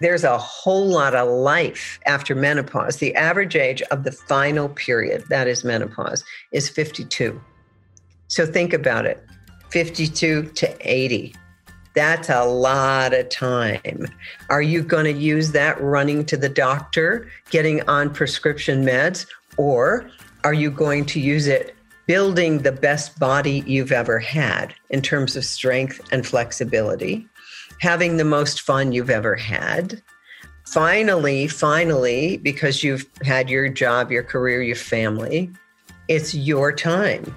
there's a whole lot of life after menopause. The average age of the final period, that is menopause, is 52. So think about it 52 to 80. That's a lot of time. Are you going to use that running to the doctor, getting on prescription meds, or are you going to use it building the best body you've ever had in terms of strength and flexibility, having the most fun you've ever had? Finally, finally, because you've had your job, your career, your family, it's your time.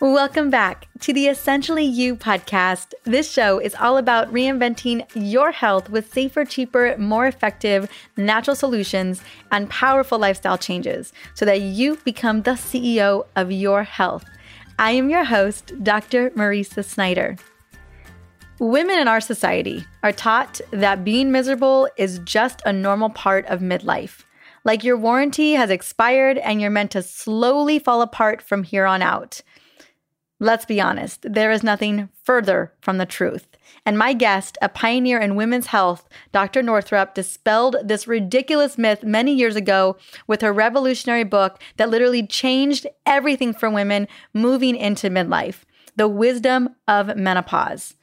Welcome back to the Essentially You podcast. This show is all about reinventing your health with safer, cheaper, more effective natural solutions and powerful lifestyle changes so that you become the CEO of your health. I am your host, Dr. Mariza Snyder. Women in our society are taught that being miserable is just a normal part of midlife. Like your warranty has expired and you're meant to slowly fall apart from here on out. Let's be honest, there is nothing further from the truth. And my guest, a pioneer in women's health, Dr. Northrup, dispelled this ridiculous myth many years ago with her revolutionary book that literally changed everything for women moving into midlife The Wisdom of Menopause.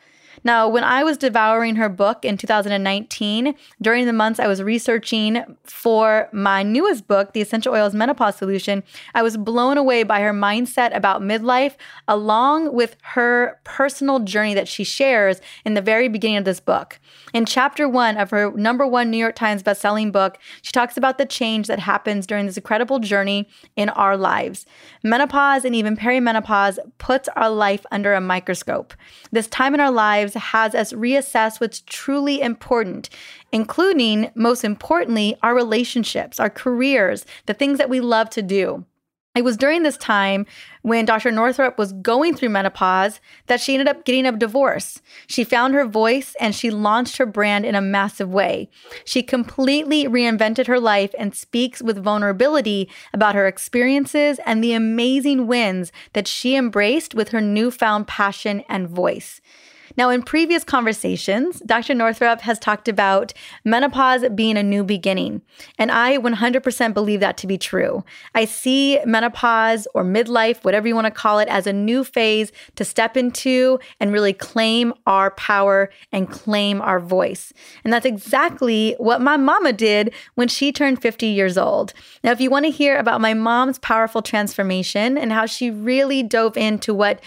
Now, when I was devouring her book in 2019, during the months I was researching for my newest book, The Essential Oils Menopause Solution, I was blown away by her mindset about midlife, along with her personal journey that she shares in the very beginning of this book. In chapter one of her number one New York Times bestselling book, she talks about the change that happens during this incredible journey in our lives. Menopause and even perimenopause puts our life under a microscope. This time in our lives has us reassess what's truly important, including, most importantly, our relationships, our careers, the things that we love to do. It was during this time when Dr. Northrup was going through menopause that she ended up getting a divorce. She found her voice and she launched her brand in a massive way. She completely reinvented her life and speaks with vulnerability about her experiences and the amazing wins that she embraced with her newfound passion and voice. Now, in previous conversations, Dr. Northrup has talked about menopause being a new beginning. And I 100% believe that to be true. I see menopause or midlife, whatever you want to call it, as a new phase to step into and really claim our power and claim our voice. And that's exactly what my mama did when she turned 50 years old. Now, if you want to hear about my mom's powerful transformation and how she really dove into what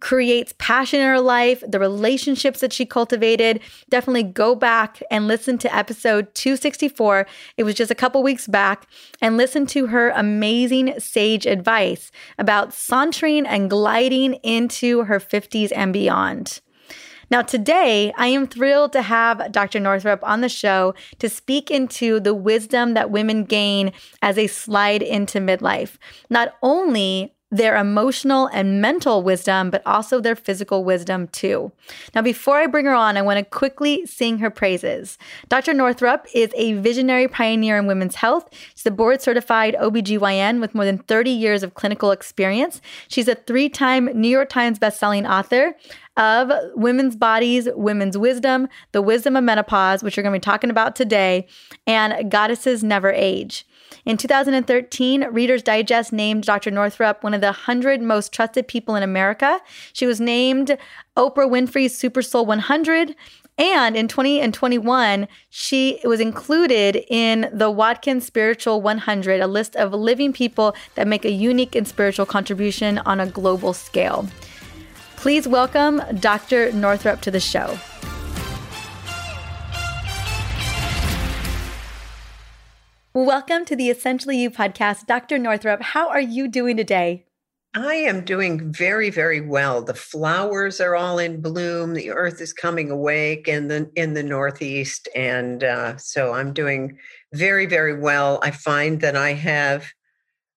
creates passion in her life, the relationships that she cultivated, definitely go back and listen to episode 264. It was just a couple weeks back, and listen to her amazing sage advice about sauntering and gliding into her 50s and beyond. Now, today, I am thrilled to have Dr. Northrup on the show to speak into the wisdom that women gain as they slide into midlife. Not only their emotional and mental wisdom, but also their physical wisdom too. Now, before I bring her on, I want to quickly sing her praises. Dr. Northrup is a visionary pioneer in women's health. She's a board certified OBGYN with more than 30 years of clinical experience. She's a three time New York Times bestselling author of Women's Bodies, Women's Wisdom, The Wisdom of Menopause, which we're going to be talking about today, and Goddesses Never Age. In 2013, Reader's Digest named Dr. Northrup one of the 100 most trusted people in America. She was named Oprah Winfrey's Super Soul 100. And in 20 and 21, she was included in the Watkins Spiritual 100, a list of living people that make a unique and spiritual contribution on a global scale. Please welcome Dr. Northrup to the show. Welcome to the Essentially You podcast. Dr. Northrup, how are you doing today? I am doing very, very well. The flowers are all in bloom. The earth is coming awake in the in the northeast, and uh, so I'm doing very, very well. I find that I have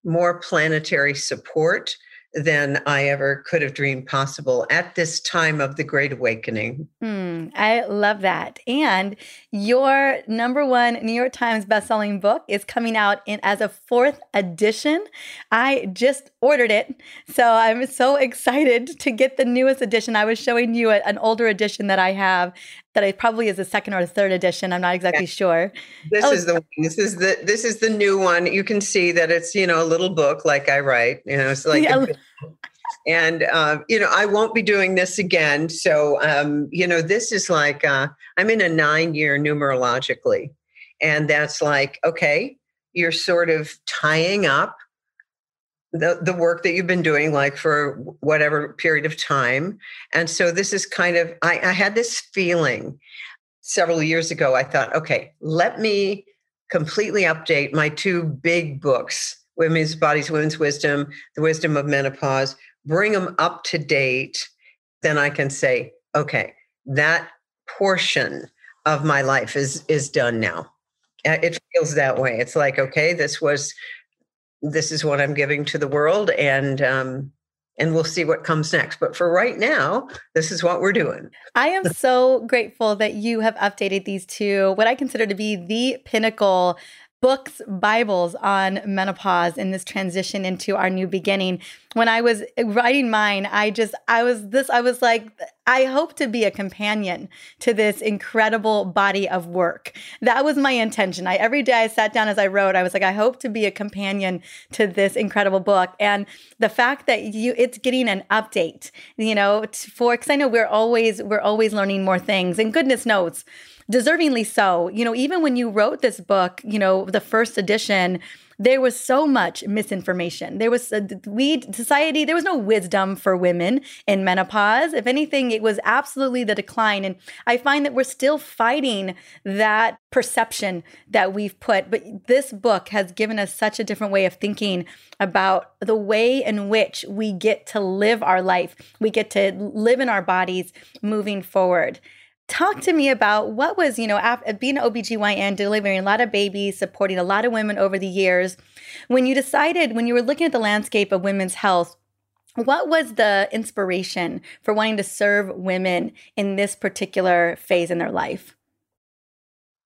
more planetary support than I ever could have dreamed possible at this time of the Great Awakening. Mm, I love that. And your number one New York Times bestselling book is coming out in as a fourth edition. I just ordered it. So I'm so excited to get the newest edition. I was showing you an older edition that I have that it probably is the second or the third edition. I'm not exactly sure. This oh, is the this is the this is the new one. You can see that it's you know a little book like I write. You know, it's like. Yeah. A, and uh, you know i won't be doing this again so um, you know this is like uh, i'm in a nine year numerologically and that's like okay you're sort of tying up the, the work that you've been doing like for whatever period of time. And so this is kind of I, I had this feeling several years ago i thought okay let me completely update my two big books women's bodies women's wisdom the wisdom of menopause. Bring them up to date then i can say okay that portion of my life is is done now. Uh, it feels that way. It's like okay this was this is what I'm giving to the world, and um, and we'll see what comes next. But for right now, this is what we're doing. I am so grateful that you have updated these two, what I consider to be the pinnacle books, Bibles on menopause and this transition into our new beginning. When I was writing mine, I just, I was this, I was like, I hope to be a companion to this incredible body of work. That was my intention. I every day I sat down as I wrote, I was like, I hope to be a companion to this incredible book. And the fact that you, it's getting an update, you know, for, because I know we're always, we're always learning more things, and goodness knows deservingly so. You know, even when you wrote this book, you know, the first edition, there was so much misinformation. There was uh, a, we society. There was no wisdom for women in menopause. If anything, it was absolutely the decline. And I find that we're still fighting that perception that we've put. But this book has given us such a different way of thinking about the way in which we get to live our life. We get to live in our bodies moving forward. Talk to me about what was, you know, being an OBGYN, delivering a lot of babies, supporting a lot of women over the years. When you decided, when you were looking at the landscape of women's health, what was the inspiration for wanting to serve women in this particular phase in their life?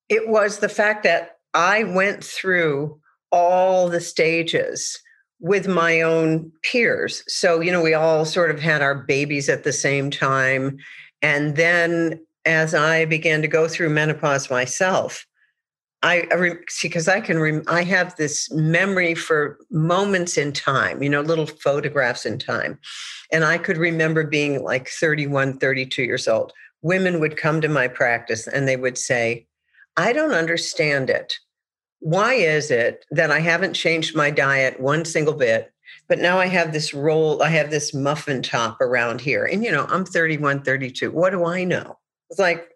It was the fact that I went through all the stages with my own peers. So, you know, we all sort of had our babies at the same time. And then as I began to go through menopause myself, I, I see because I can I have this memory for moments in time, you know, little photographs in time. And I could remember being like 31, 32 years old. Women would come to my practice and they would say, I don't understand it. Why is it that I haven't changed my diet one single bit? But now I have this roll, I have this muffin top around here. And, you know, I'm 31, 32. What do I know? It's like,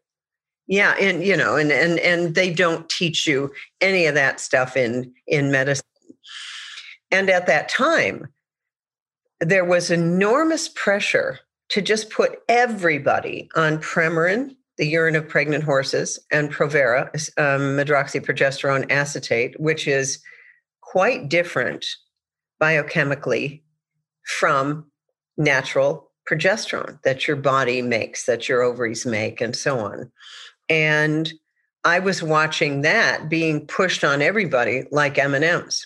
yeah, and you know, and and and they don't teach you any of that stuff in in medicine. And at that time, there was enormous pressure to just put everybody on Premarin, the urine of pregnant horses, and Provera, um, medroxyprogesterone acetate, which is quite different biochemically from natural progesterone that your body makes, that your ovaries make, and so on. And I was watching that being pushed on everybody like M&Ms.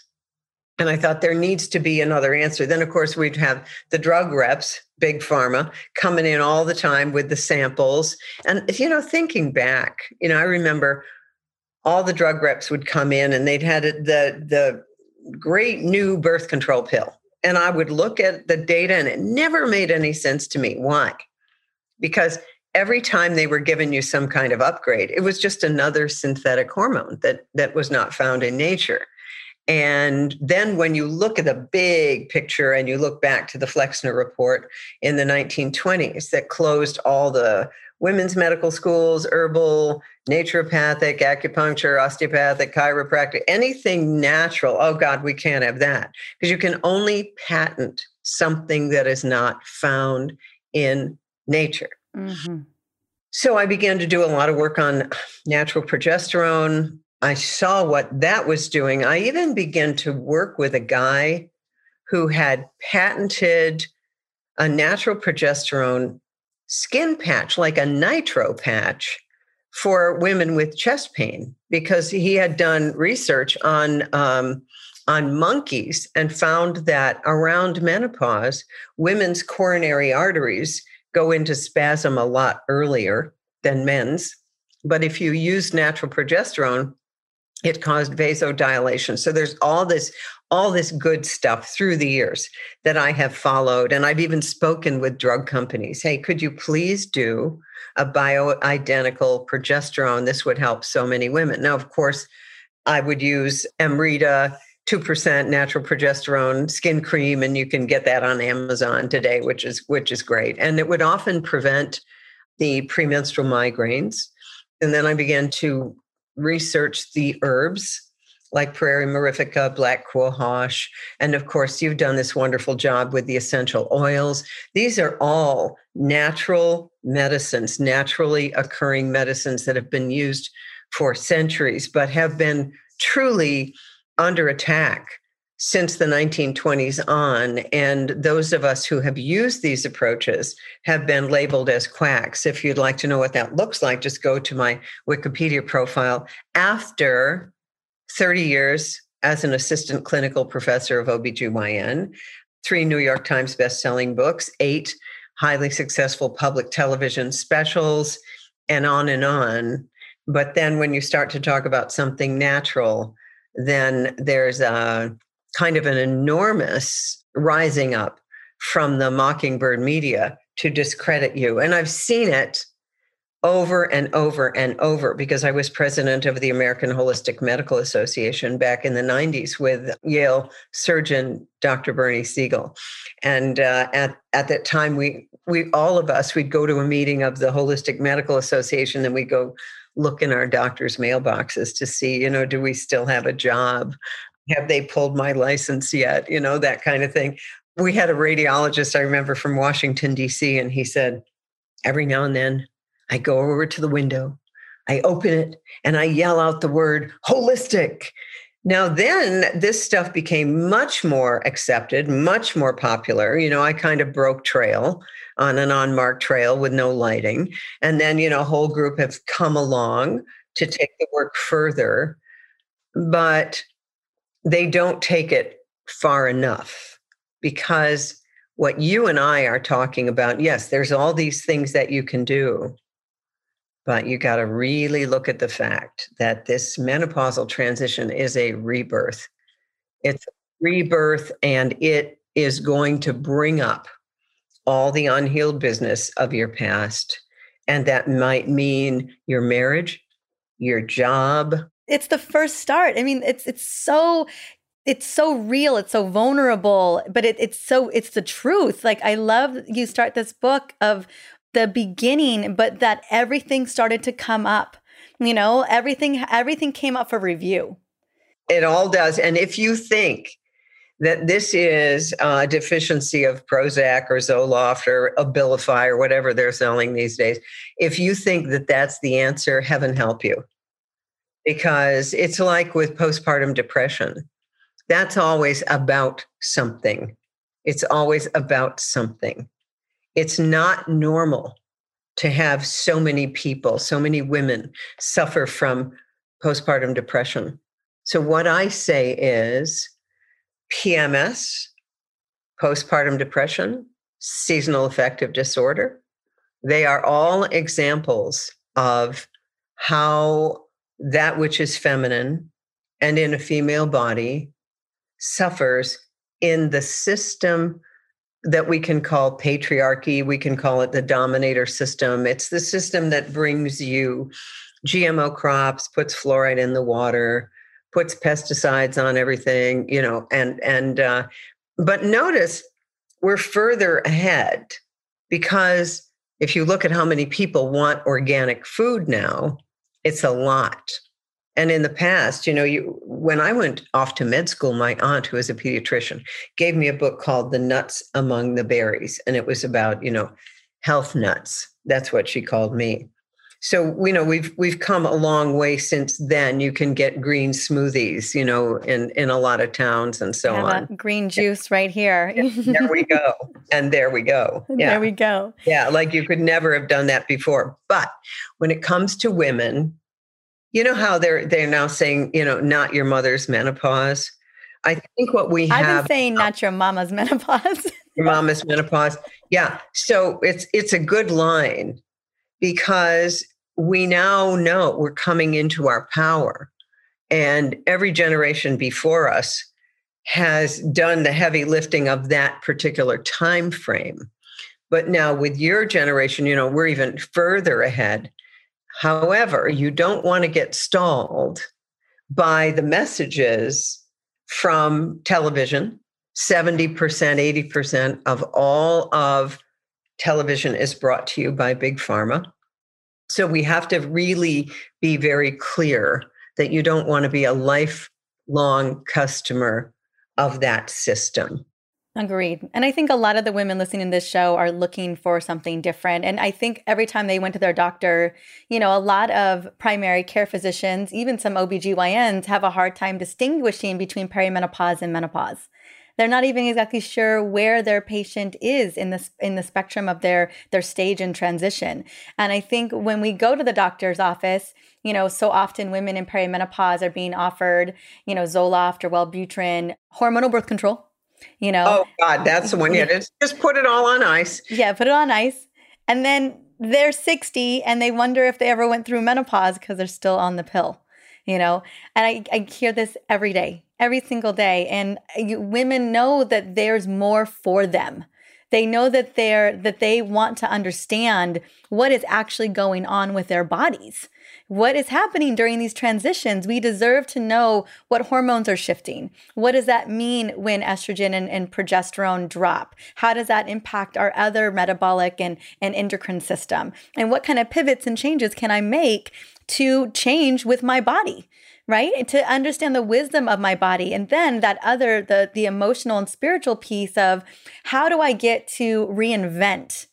And I thought there needs to be another answer. Then, of course, we'd have the drug reps, big pharma, coming in all the time with the samples. And, you know, thinking back, you know, I remember all the drug reps would come in and they'd had the, the great new birth control pill and I would look at the data and it never made any sense to me. Why? Because every time they were giving you some kind of upgrade, it was just another synthetic hormone that, that was not found in nature. And then when you look at the big picture and you look back to the Flexner report in the 1920s that closed all the women's medical schools, herbal, naturopathic, acupuncture, osteopathic, chiropractic, anything natural. Oh God, we can't have that because you can only patent something that is not found in nature. Mm-hmm. So I began to do a lot of work on natural progesterone. I saw what that was doing. I even began to work with a guy who had patented a natural progesterone skin patch, like a nitro patch for women with chest pain, because he had done research on um, on monkeys and found that around menopause, women's coronary arteries go into spasm a lot earlier than men's. But if you use natural progesterone, it caused vasodilation. So there's all this all this good stuff through the years that I have followed and I've even spoken with drug companies. Hey, could you please do a bioidentical progesterone? This would help so many women. Now, of course, I would use Emerita 2% natural progesterone skin cream and you can get that on Amazon today which is which is great and it would often prevent the premenstrual migraines and then I began to research the herbs like Pueraria mirifica, black cohosh, and of course, you've done this wonderful job with the essential oils. These are all natural medicines, naturally occurring medicines that have been used for centuries, but have been truly under attack since the 1920s on. And those of us who have used these approaches have been labeled as quacks. If you'd like to know what that looks like, just go to my Wikipedia profile. After 30 years as an assistant clinical professor of OBGYN, three New York Times bestselling books, eight highly successful public television specials, and on and on. But then when you start to talk about something natural, then there's a kind of an enormous rising up from the mockingbird media to discredit you. And I've seen it over and over and over because I was president of the American Holistic Medical Association back in the 90s with Yale surgeon Dr. Bernie Siegel. And uh, at, at that time, we, we all of us, we'd go to a meeting of the Holistic Medical Association and we'd go look in our doctor's mailboxes to see, you know, do we still have a job? Have they pulled my license yet? You know, that kind of thing. We had a radiologist, I remember from Washington, D.C., and he said, every now and then I go over to the window, I open it, and I yell out the word holistic. Now, then this stuff became much more accepted, much more popular. You know, I kind of broke trail on an unmarked trail with no lighting. And then, you know, a whole group have come along to take the work further. But they don't take it far enough because what you and I are talking about, yes, there's all these things that you can do, but you got to really look at the fact that this menopausal transition is a rebirth. It's a rebirth and it is going to bring up all the unhealed business of your past. And that might mean your marriage, your job, it's the first start. I mean, it's it's so it's so real, it's so vulnerable, but it, it's so it's the truth. Like I love you start this book of the beginning, but that everything started to come up. You know, everything everything came up for review. It all does. And if you think that this is a deficiency of Prozac or Zoloft or Abilify or whatever they're selling these days, if you think that that's the answer, heaven help you because it's like with postpartum depression. That's always about something. It's always about something. It's not normal to have so many people, so many women suffer from postpartum depression. So, what I say is PMS, postpartum depression, seasonal affective disorder, they are all examples of how that which is feminine and in a female body suffers in the system that we can call patriarchy. We can call it the dominator system. It's the system that brings you GMO crops, puts fluoride in the water, puts pesticides on everything, you know, and, and, uh, but notice we're further ahead because if you look at how many people want organic food now, it's a lot. And in the past, you know, you, when I went off to med school, my aunt, who is a pediatrician, gave me a book called The Nuts Among the Berries. And it was about, you know, health nuts. That's what she called me. So, you know, we've we've come a long way since then. You can get green smoothies, you know, in in a lot of towns and so on. green juice right here. there we go. And there we go. Yeah. There we go. Yeah, like you could never have done that before. But when it comes to women, you know how they're they're now saying, you know, not your mother's menopause. I think what we have I've been saying not your mama's menopause. your mama's menopause. Yeah. So it's it's a good line because we now know we're coming into our power. And every generation before us has done the heavy lifting of that particular time frame. But now with your generation, you know, we're even further ahead. However, you don't want to get stalled by the messages from television. 70%, 80% of all of television is brought to you by Big Pharma. So we have to really be very clear that you don't want to be a lifelong customer of that system. Agreed. And I think a lot of the women listening to this show are looking for something different. And I think every time they went to their doctor, you know, a lot of primary care physicians, even some OBGYNs, have a hard time distinguishing between perimenopause and menopause. They're not even exactly sure where their patient is in the in the spectrum of their their stage and transition. And I think when we go to the doctor's office, you know, so often women in perimenopause are being offered, you know, Zoloft or Wellbutrin, hormonal birth control you know? Oh god that's the one. Yeah just, just put it all on ice. Yeah put it on ice. And then they're 60 and they wonder if they ever went through menopause because they're still on the pill you know and I, I hear this every day every single day and you, women know that there's more for them they know that they're that they want to understand what is actually going on with their bodies what is happening during these transitions. We deserve to know what hormones are shifting. What does that mean when estrogen and, and progesterone drop? How does that impact our other metabolic and, and endocrine system? And what kind of pivots and changes can I make to change with my body? right to understand the wisdom of my body and then that other the the emotional and spiritual piece of how do i get to reinvent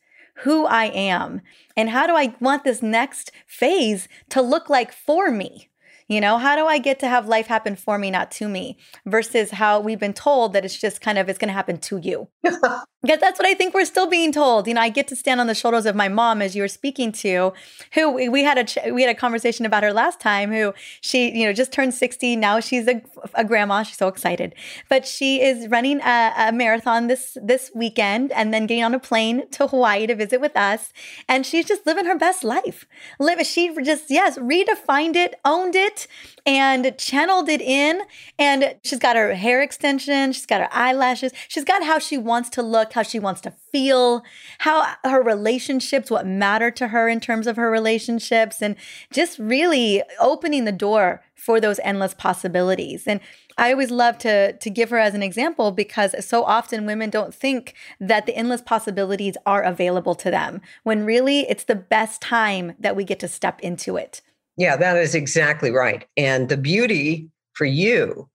who I am and how do I want this next phase to look like for me? You know, how do I get to have life happen for me, not to me, versus how we've been told that it's just kind of it's going to happen to you. Because that's what I think we're still being told. You know, I get to stand on the shoulders of my mom, as you were speaking to, who we had a we had a conversation about her last time. Who she, you know, just turned sixty. Now she's a, a grandma. She's so excited, but she is running a, a marathon this this weekend, and then getting on a plane to Hawaii to visit with us. And she's just living her best life. Live. She just yes, redefined it, owned it, and channeled it in. And she's got her hair extension. She's got her eyelashes. She's got how she wants to look how she wants to feel, how her relationships, what matter to her in terms of her relationships, and just really opening the door for those endless possibilities. And I always love to to give her as an example because so often women don't think that the endless possibilities are available to them when really it's the best time that we get to step into it. Yeah, that is exactly right. And the beauty for you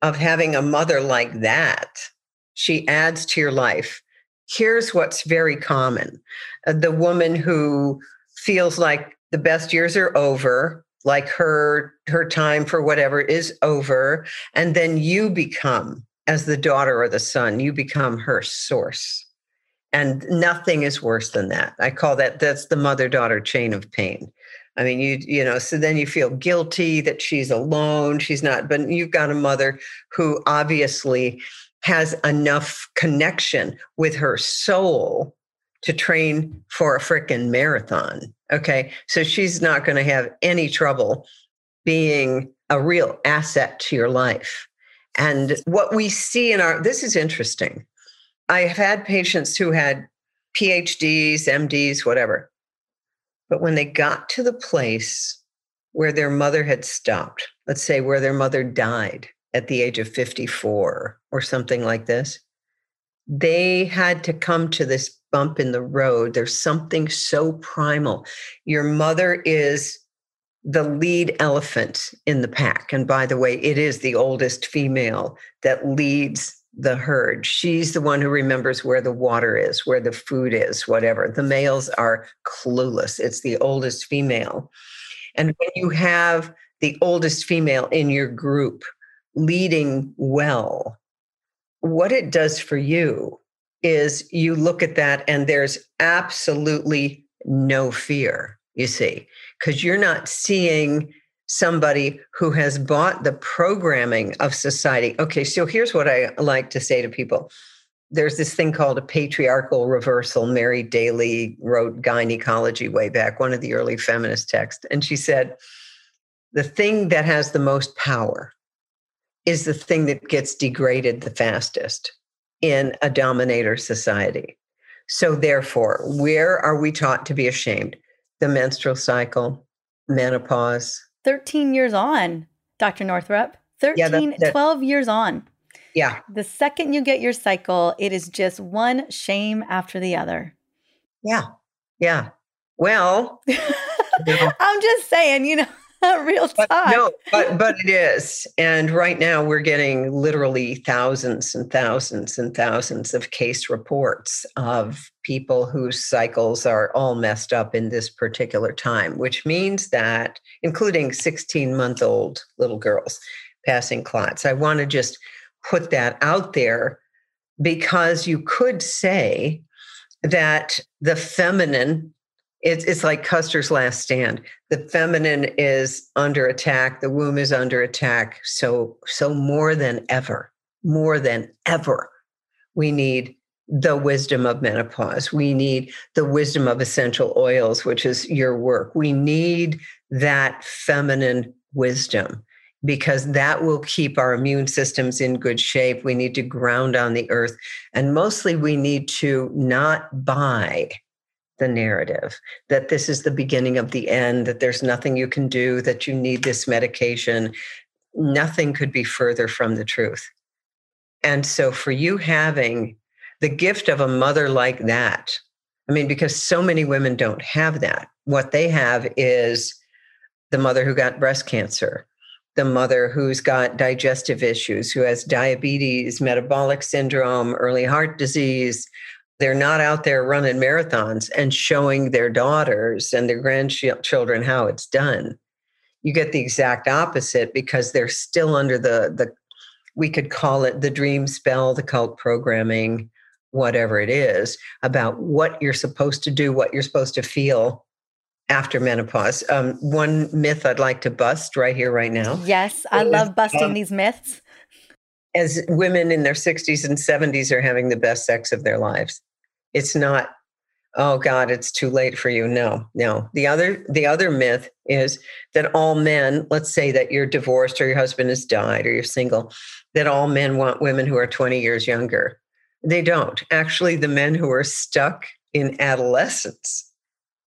of having a mother like that she adds to your life. Here's what's very common uh, the woman who feels like the best years are over like her her time for whatever is over and then you become as the daughter or the son you become her source and nothing is worse than that i call that that's the mother daughter chain of pain i mean you you know so then you feel guilty that she's alone she's not but you've got a mother who obviously has enough connection with her soul to train for a freaking marathon. Okay. So she's not going to have any trouble being a real asset to your life. And what we see in our, this is interesting. I have had patients who had PhDs, MDs, whatever. But when they got to the place where their mother had stopped, let's say where their mother died, at the age of 54 or something like this, they had to come to this bump in the road. There's something so primal. Your mother is the lead elephant in the pack. And by the way, it is the oldest female that leads the herd. She's the one who remembers where the water is, where the food is, whatever. The males are clueless. It's the oldest female. And when you have the oldest female in your group, leading well, what it does for you is you look at that and there's absolutely no fear, you see, because you're not seeing somebody who has bought the programming of society. Okay, so here's what I like to say to people there's this thing called a patriarchal reversal. Mary Daly wrote Gynecology way back, one of the early feminist texts. And she said, the thing that has the most power is the thing that gets degraded the fastest in a dominator society. So, therefore, where are we taught to be ashamed? The menstrual cycle, menopause. 13 years on, Dr. Northrup. 13, yeah, that, that, 12 years on. Yeah. The second you get your cycle, it is just one shame after the other. Yeah. Yeah. Well, I'm just saying, you know, real talk. But no, but but it is. And right now we're getting literally thousands and thousands and thousands of case reports of people whose cycles are all messed up in this particular time, which means that including 16 month old little girls passing clots. I want to just put that out there because you could say that the feminine it's it's like Custer's last stand. The feminine is under attack, the womb is under attack. So so more than ever, more than ever, we need the wisdom of menopause. We need the wisdom of essential oils, which is your work. We need that feminine wisdom because that will keep our immune systems in good shape. We need to ground on the earth. And mostly we need to not buy the narrative that this is the beginning of the end, that there's nothing you can do, that you need this medication. Nothing could be further from the truth. And so for you having the gift of a mother like that, I mean, because so many women don't have that. What they have is the mother who got breast cancer, the mother who's got digestive issues, who has diabetes, metabolic syndrome, early heart disease. They're not out there running marathons and showing their daughters and their grandchildren how it's done. You get the exact opposite because they're still under the, the we could call it the dream spell, the cult programming, whatever it is, about what you're supposed to do, what you're supposed to feel after menopause. Um, one myth I'd like to bust right here, right now. Yes, I love busting um, these myths. As women in their 60s and 70s are having the best sex of their lives, it's not. Oh God, it's too late for you. No, no. The other, the other myth is that all men. Let's say that you're divorced or your husband has died or you're single. That all men want women who are 20 years younger. They don't. Actually, the men who are stuck in adolescence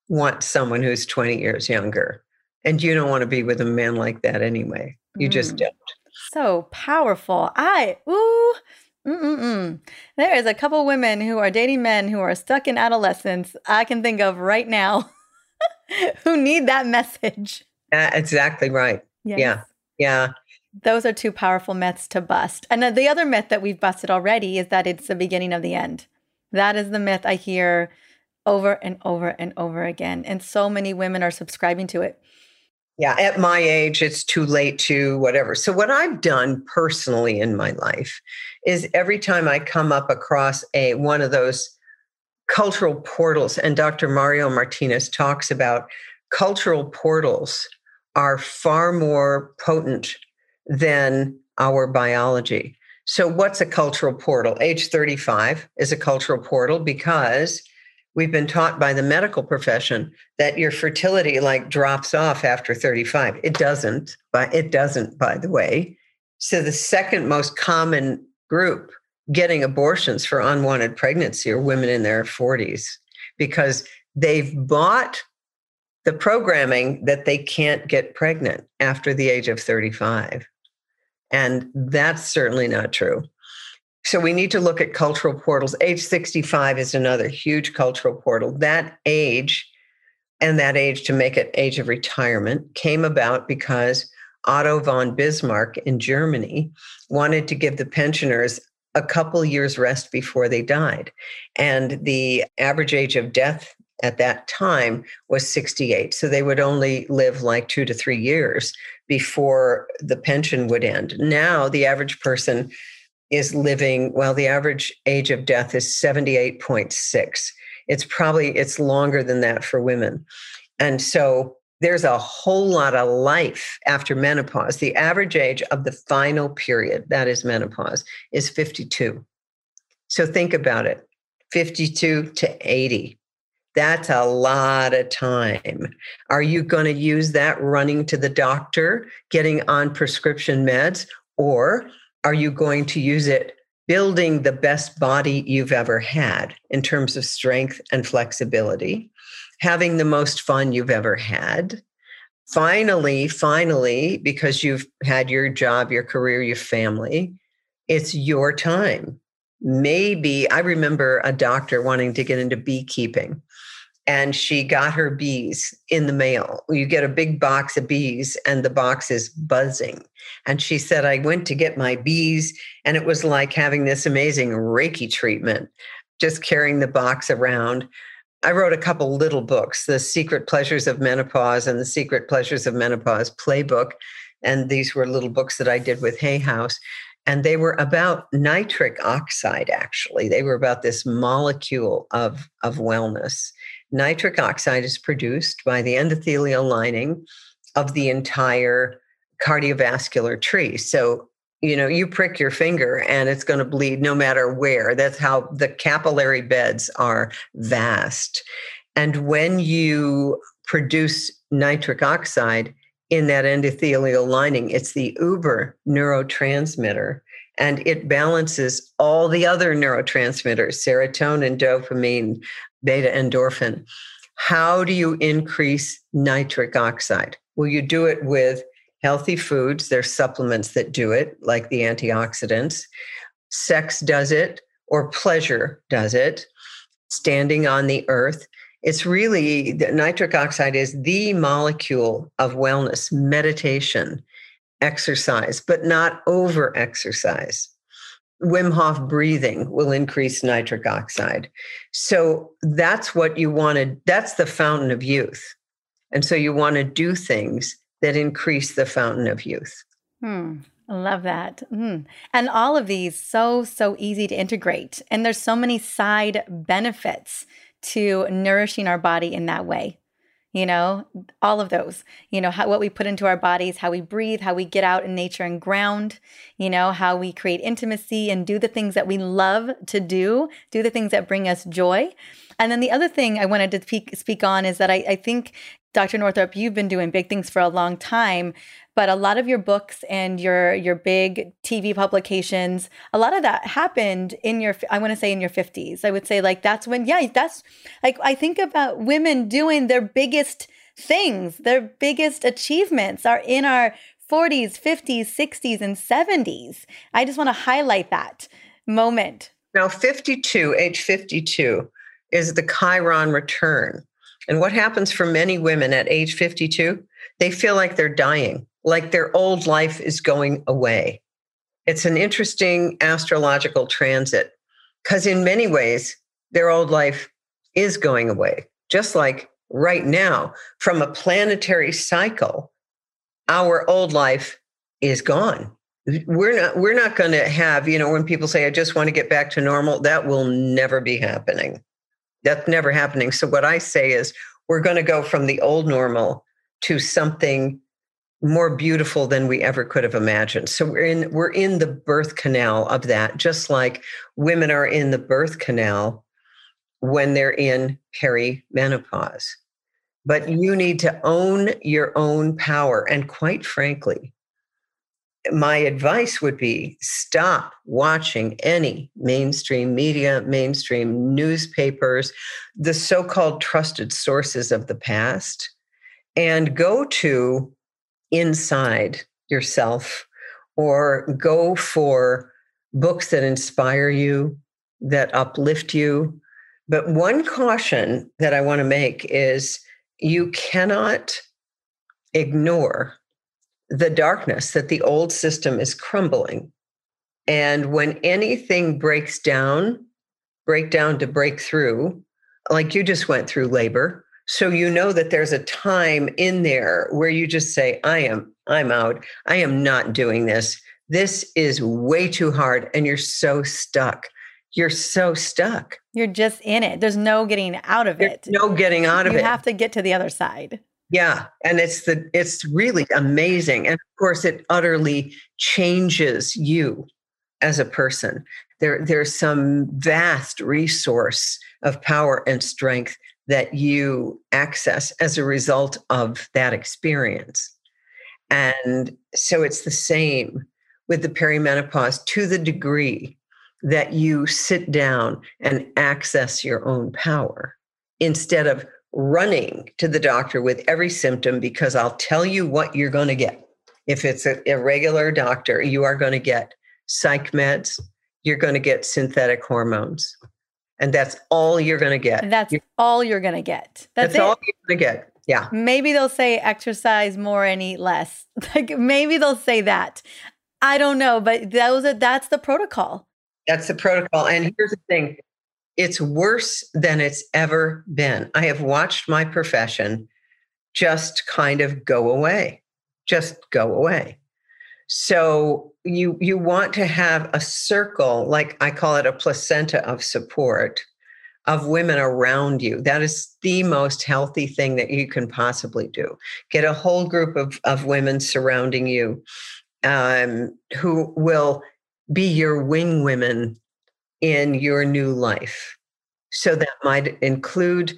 want someone who's 20 years younger. And you don't want to be with a man like that anyway. You mm. just don't. So powerful. I, ooh, Mm-mm-mm. There is a couple women who are dating men who are stuck in adolescence I can think of right now who need that message. Uh, exactly right. Yes. Yeah. Yeah. Those are two powerful myths to bust. And the other myth that we've busted already is that it's the beginning of the end. That is the myth I hear over and over and over again. And so many women are subscribing to it. Yeah, at my age, it's too late to whatever. So, what I've done personally in my life is every time I come up across a one of those cultural portals, and Dr. Mario Martinez talks about cultural portals are far more potent than our biology. So, what's a cultural portal? Age 35 is a cultural portal because we've been taught by the medical profession that your fertility like drops off after 35 it doesn't but it doesn't by the way. So the second most common group getting abortions for unwanted pregnancy are women in their 40s because they've bought the programming that they can't get pregnant after the age of 35 and that's certainly not true so we need to look at cultural portals. Age 65 is another huge cultural portal. That age and that age to make it age of retirement came about because Otto von Bismarck in Germany wanted to give the pensioners a couple years rest before they died. And the average age of death at that time was 68. So they would only live like two to three years before the pension would end. Now, the average person is living well the average age of death is 78.6 it's probably it's longer than that for women and so there's a whole lot of life after menopause the average age of the final period that is menopause is 52 So think about it 52 to 80. That's a lot of time. Are you going to use that running to the doctor, getting on prescription meds, or are you going to use it building the best body you've ever had in terms of strength and flexibility, having the most fun you've ever had? Finally, finally, because you've had your job, your career, your family, it's your time. Maybe I remember a doctor wanting to get into beekeeping and she got her bees in the mail. You get a big box of bees, and the box is buzzing. And she said, I went to get my bees, and it was like having this amazing Reiki treatment, just carrying the box around. I wrote a couple little books, The Secret Pleasures of Menopause and The Secret Pleasures of Menopause Playbook. And these were little books that I did with Hay House. And they were about nitric oxide, actually. They were about this molecule of, of wellness nitric oxide is produced by the endothelial lining of the entire cardiovascular tree. So, you know, you prick your finger and it's going to bleed no matter where. That's how the capillary beds are vast. And when you produce nitric oxide in that endothelial lining, it's the uber neurotransmitter and it balances all the other neurotransmitters serotonin, dopamine, beta endorphin. How do you increase nitric oxide? Well, you do it with healthy foods. There's supplements that do it, like the antioxidants. Sex does it, or pleasure does it. Standing on the earth. It's really nitric oxide is the molecule of wellness, meditation, exercise, but not over exercise. Wim Hof breathing will increase nitric oxide. So that's what you want to, that's the fountain of youth. And so you want to do things that increase the fountain of youth. Hmm. Love that. Mm. And all of these so, so easy to integrate. And there's so many side benefits to nourishing our body in that way you know all of those you know how, what we put into our bodies how we breathe how we get out in nature and ground you know how we create intimacy and do the things that we love to do do the things that bring us joy. And then the other thing i wanted to speak, speak on is that I, I think dr northrup you've been doing big things for a long time but a lot of your books and your your big TV publications, a lot of that happened in your I want to say in your 50s. I would say like that's when yeah, that's like I think about women doing their biggest things, their biggest achievements are in our 40s, 50s, 60s and 70s. I just want to highlight that moment. Now 52, age 52 is the Chiron return. And what happens for many women at age 52? They feel like they're dying like their old life is going away. It's an interesting astrological transit because, in many ways, their old life is going away. Just like right now, from a planetary cycle, our old life is gone. We're not we're not going to have, you know, when people say I just want to get back to normal, that will never be happening. That's never happening. So what I say is we're going to go from the old normal to something more beautiful than we ever could have imagined. So we're in we're in the birth canal of that, just like women are in the birth canal when they're in perimenopause. But you need to own your own power. And quite frankly, my advice would be stop watching any mainstream media, mainstream newspapers, the so called trusted sources of the past, and go to inside yourself or go for books that inspire you, that uplift you. But one caution that I want to make is you cannot ignore the darkness that the old system is crumbling. And when anything breaks down, break down to break through, like you just went through labor, so you know that there's a time in there where you just say, I am, I'm out. I am not doing this. This is way too hard. And you're so stuck. You're so stuck. You're just in it. There's no getting out of There's it. No getting out of you it. You have to get to the other side. Yeah. And it's the it's really amazing. And of course it utterly changes you as a person. There, there's some vast resource of power and strength that you access as a result of that experience. And so it's the same with the perimenopause to the degree that you sit down and access your own power instead of running to the doctor with every symptom because I'll tell you what you're going to get. If it's a, regular doctor, you are going to get psych meds, you're going to get synthetic hormones. And that's all you're going to get. That's you're, all you're going to get. That's, that's all you're going to get. Yeah. Maybe they'll say exercise more and eat less. Like maybe they'll say that. I don't know, but those are, that's the protocol. That's the protocol. And here's the thing it's worse than it's ever been. I have watched my profession just kind of go away, just go away. So you you want to have a circle, like I call it a placenta of support of women around you. That is the most healthy thing that you can possibly do. Get a whole group of, of women surrounding you um, who will be your wing women in your new life. So that might include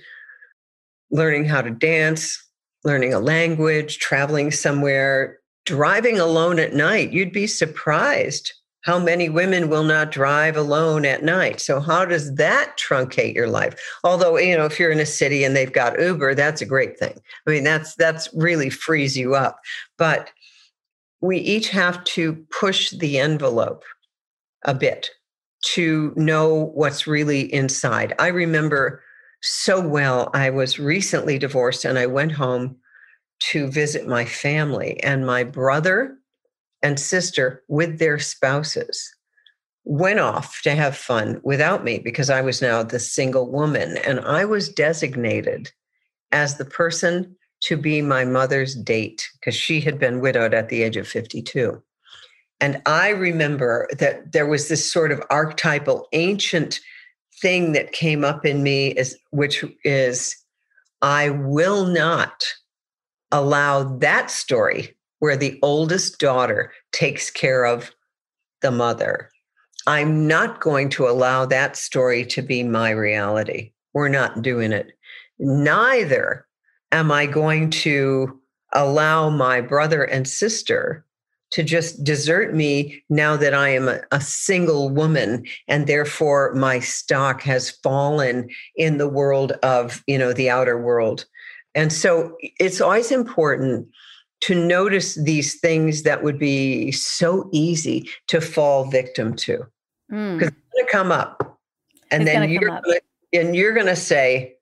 learning how to dance, learning a language, traveling somewhere, driving alone at night. You'd be surprised how many women will not drive alone at night. So, how does that truncate your life? Although, you know, if you're in a city and they've got Uber, that's a great thing. I mean, that's that's really frees you up. But we each have to push the envelope a bit to know what's really inside. I remember so well, I was recently divorced and I went home to visit my family, and my brother and sister, with their spouses, went off to have fun without me because I was now the single woman. And I was designated as the person to be my mother's date because she had been widowed at the age of 52. And I remember that there was this sort of archetypal ancient thing that came up in me, is, which is I will not allow that story where the oldest daughter takes care of the mother. I'm not going to allow that story to be my reality. We're not doing it. Neither am I going to allow my brother and sister to just desert me now that I am a, a, single woman and therefore my stock has fallen in the world of, you know, the outer world. And so it's always important to notice these things that would be so easy to fall victim to. Because mm. it's going to come up. And it's then you're gonna, and you're going to say,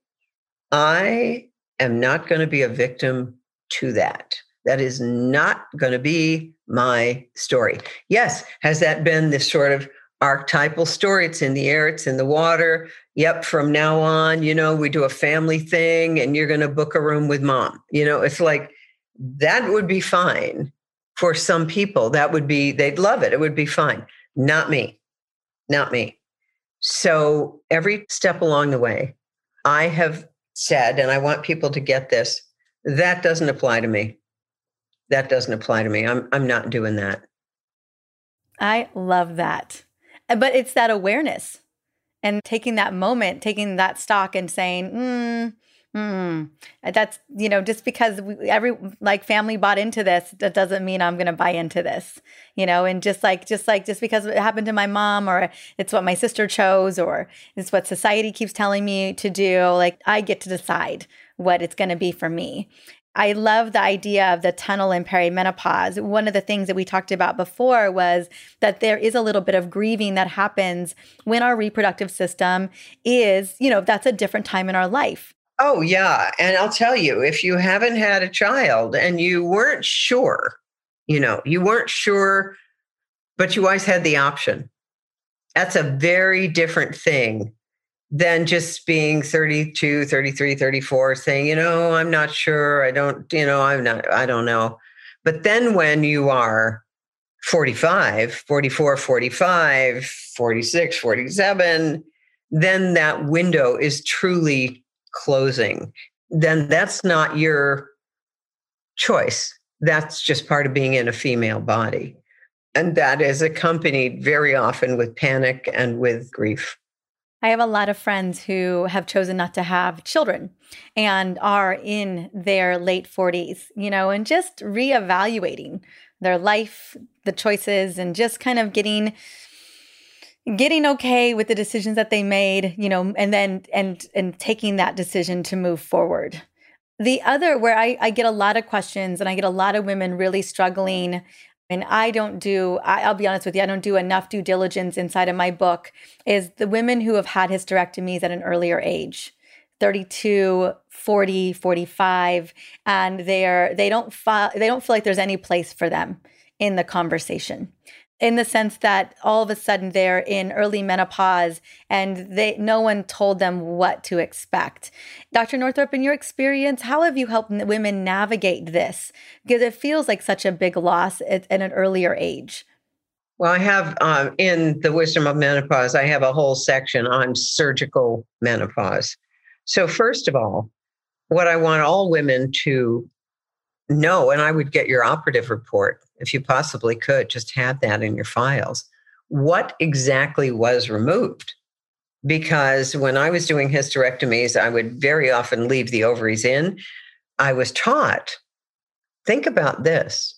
I am not going to be a victim to that. That is not going to be my story. Yes, has that been this sort of archetypal story? It's in the air, it's in the water. Yep, from now on, you know, we do a family thing and you're going to book a room with mom. You know, it's like that would be fine for some people. That would be, they'd love it. It would be fine. Not me. Not me. So every step along the way, I have said, and I want people to get this, that doesn't apply to me that doesn't apply to me. I'm I'm not doing that. I love that. But it's that awareness and taking that moment, taking that stock and saying, mm, mm. that's, you know, just because we, every like family bought into this, that doesn't mean I'm going to buy into this, you know, and just like, just like, just because it happened to my mom or it's what my sister chose or it's what society keeps telling me to do, like I get to decide what it's going to be for me. I love the idea of the tunnel in perimenopause. One of the things that we talked about before was that there is a little bit of grieving that happens when our reproductive system is, you know, that's a different time in our life. Oh, yeah. And I'll tell you, if you haven't had a child and you weren't sure, you know, you weren't sure, but you always had the option, that's a very different thing than just being 32 33 34 saying you know i'm not sure. I don't you know i'm not i don't know. But then when you are 45 44 45 46 47 then that window is truly closing. Then that's not your choice. That's just part of being in a female body. And that is accompanied very often with panic and with grief. I have a lot of friends who have chosen not to have children and are in their late 40s, you know, and just reevaluating their life, the choices, and just kind of getting getting okay with the decisions that they made, you know, and then and and taking that decision to move forward. The other where I, I get a lot of questions and I get a lot of women really struggling and I don't do, I, will be honest with you, I don't do enough due diligence inside of my book, is the women who have had hysterectomies at an earlier age. 32 40 45 and they're they don't fi- they don't feel like there's any place for them in the conversation in the sense that all of a sudden they're in early menopause and they no one told them what to expect. Dr. Northrup, in your experience, how have you helped women navigate this? Because it feels like such a big loss at, at an earlier age. Well, I have um, in the Wisdom of Menopause, I have a whole section on surgical menopause. So, first of all, what I want all women to know, and I would get your operative report if you possibly could, just have that in your files. What exactly was removed? Because when I was doing hysterectomies, I would very often leave the ovaries in. I was taught, think about this